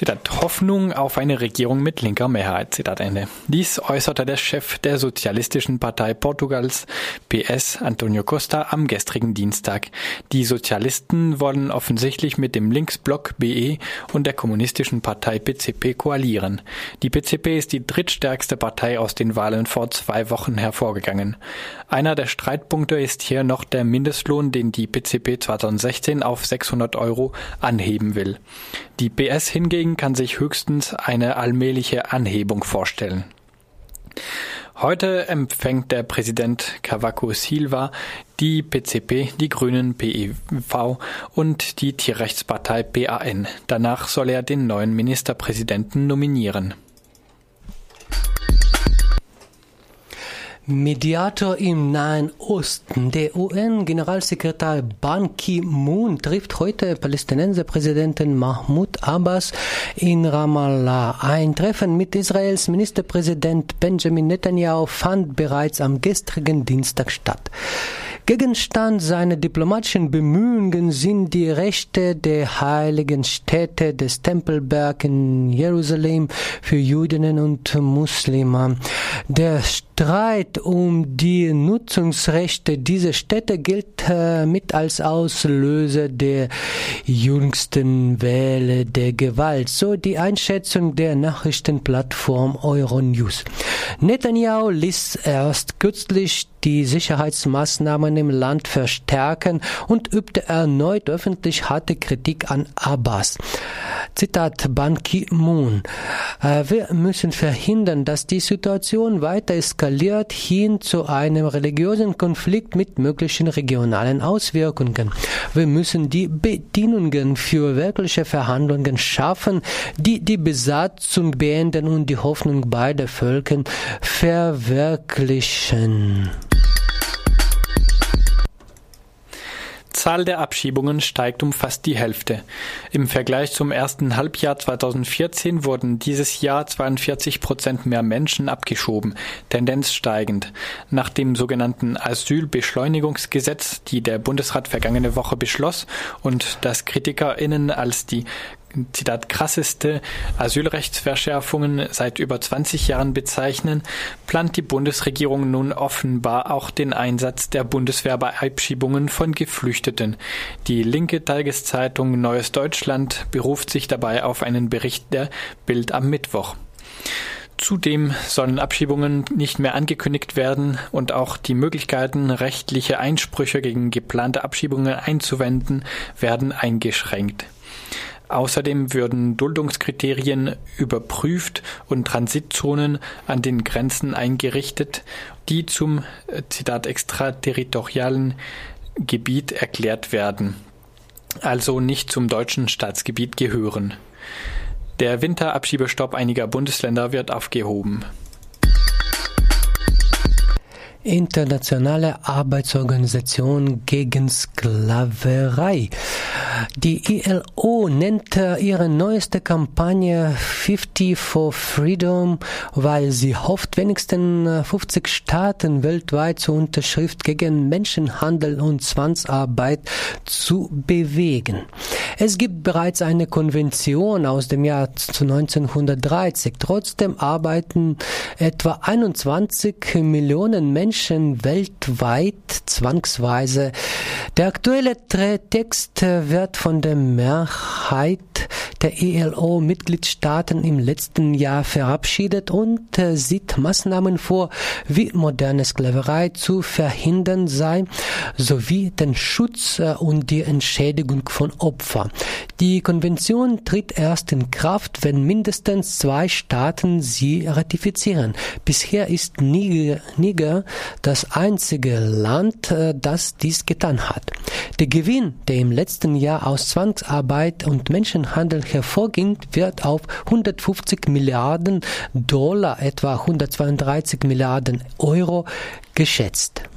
Zitat, Hoffnung auf eine Regierung mit linker Mehrheit. Zitat Ende. Dies äußerte der Chef der Sozialistischen Partei Portugals, PS, Antonio Costa, am gestrigen Dienstag. Die Sozialisten wollen offensichtlich mit dem Linksblock BE und der Kommunistischen Partei PCP koalieren. Die PCP ist die drittstärkste Partei aus den Wahlen vor zwei Wochen hervorgegangen. Einer der Streitpunkte ist hier noch der Mindestlohn, den die PCP 2016 auf 600 Euro anheben will. Die PS hingegen kann sich höchstens eine allmähliche Anhebung vorstellen. Heute empfängt der Präsident Cavaco Silva die PCP, die Grünen PEV und die Tierrechtspartei PAN. Danach soll er den neuen Ministerpräsidenten nominieren. Mediator im Nahen Osten. Der UN-Generalsekretär Ban Ki-moon trifft heute Palästinenserpräsidenten Mahmoud Abbas in Ramallah. Ein Treffen mit Israels Ministerpräsident Benjamin Netanyahu fand bereits am gestrigen Dienstag statt. Gegenstand seiner diplomatischen Bemühungen sind die Rechte der heiligen Städte des Tempelberg in Jerusalem für Juden und Muslime. Der Streit um die Nutzungsrechte dieser Städte gilt äh, mit als Auslöser der jüngsten Welle der Gewalt, so die Einschätzung der Nachrichtenplattform Euronews. Netanyahu ließ erst kürzlich die Sicherheitsmaßnahmen im Land verstärken und übte erneut öffentlich harte Kritik an Abbas. Zitat Ban Ki-moon. Äh, wir müssen verhindern, dass die Situation weiter eskaliert hin zu einem religiösen Konflikt mit möglichen regionalen Auswirkungen. Wir müssen die Bedingungen für wirkliche Verhandlungen schaffen, die die Besatzung beenden und die Hoffnung beider Völker verwirklichen. Zahl der Abschiebungen steigt um fast die Hälfte. Im Vergleich zum ersten Halbjahr 2014 wurden dieses Jahr 42 Prozent mehr Menschen abgeschoben, Tendenz steigend. Nach dem sogenannten Asylbeschleunigungsgesetz, die der Bundesrat vergangene Woche beschloss und das KritikerInnen als die Zitat, krasseste Asylrechtsverschärfungen seit über 20 Jahren bezeichnen, plant die Bundesregierung nun offenbar auch den Einsatz der Bundeswehr bei Abschiebungen von Geflüchteten. Die linke Tageszeitung Neues Deutschland beruft sich dabei auf einen Bericht der Bild am Mittwoch. Zudem sollen Abschiebungen nicht mehr angekündigt werden und auch die Möglichkeiten, rechtliche Einsprüche gegen geplante Abschiebungen einzuwenden, werden eingeschränkt. Außerdem würden Duldungskriterien überprüft und Transitzonen an den Grenzen eingerichtet, die zum äh, Zitat extraterritorialen Gebiet erklärt werden, also nicht zum deutschen Staatsgebiet gehören. Der Winterabschiebestopp einiger Bundesländer wird aufgehoben. Internationale Arbeitsorganisation gegen Sklaverei. Die ILO nennt ihre neueste Kampagne 50 for Freedom, weil sie hofft, wenigstens 50 Staaten weltweit zur Unterschrift gegen Menschenhandel und Zwangsarbeit zu bewegen. Es gibt bereits eine Konvention aus dem Jahr 1930. Trotzdem arbeiten etwa 21 Millionen Menschen weltweit zwangsweise. Der aktuelle Text wird von der Mehrheit der ILO-Mitgliedstaaten im letzten Jahr verabschiedet und äh, sieht Maßnahmen vor, wie moderne Sklaverei zu verhindern sei, sowie den Schutz äh, und die Entschädigung von Opfern. Die Konvention tritt erst in Kraft, wenn mindestens zwei Staaten sie ratifizieren. Bisher ist Niger, Niger das einzige Land, äh, das dies getan hat. Der Gewinn, der im letzten Jahr aus Zwangsarbeit und Menschenhandel hervorging, wird auf 150 Milliarden Dollar, etwa 132 Milliarden Euro geschätzt.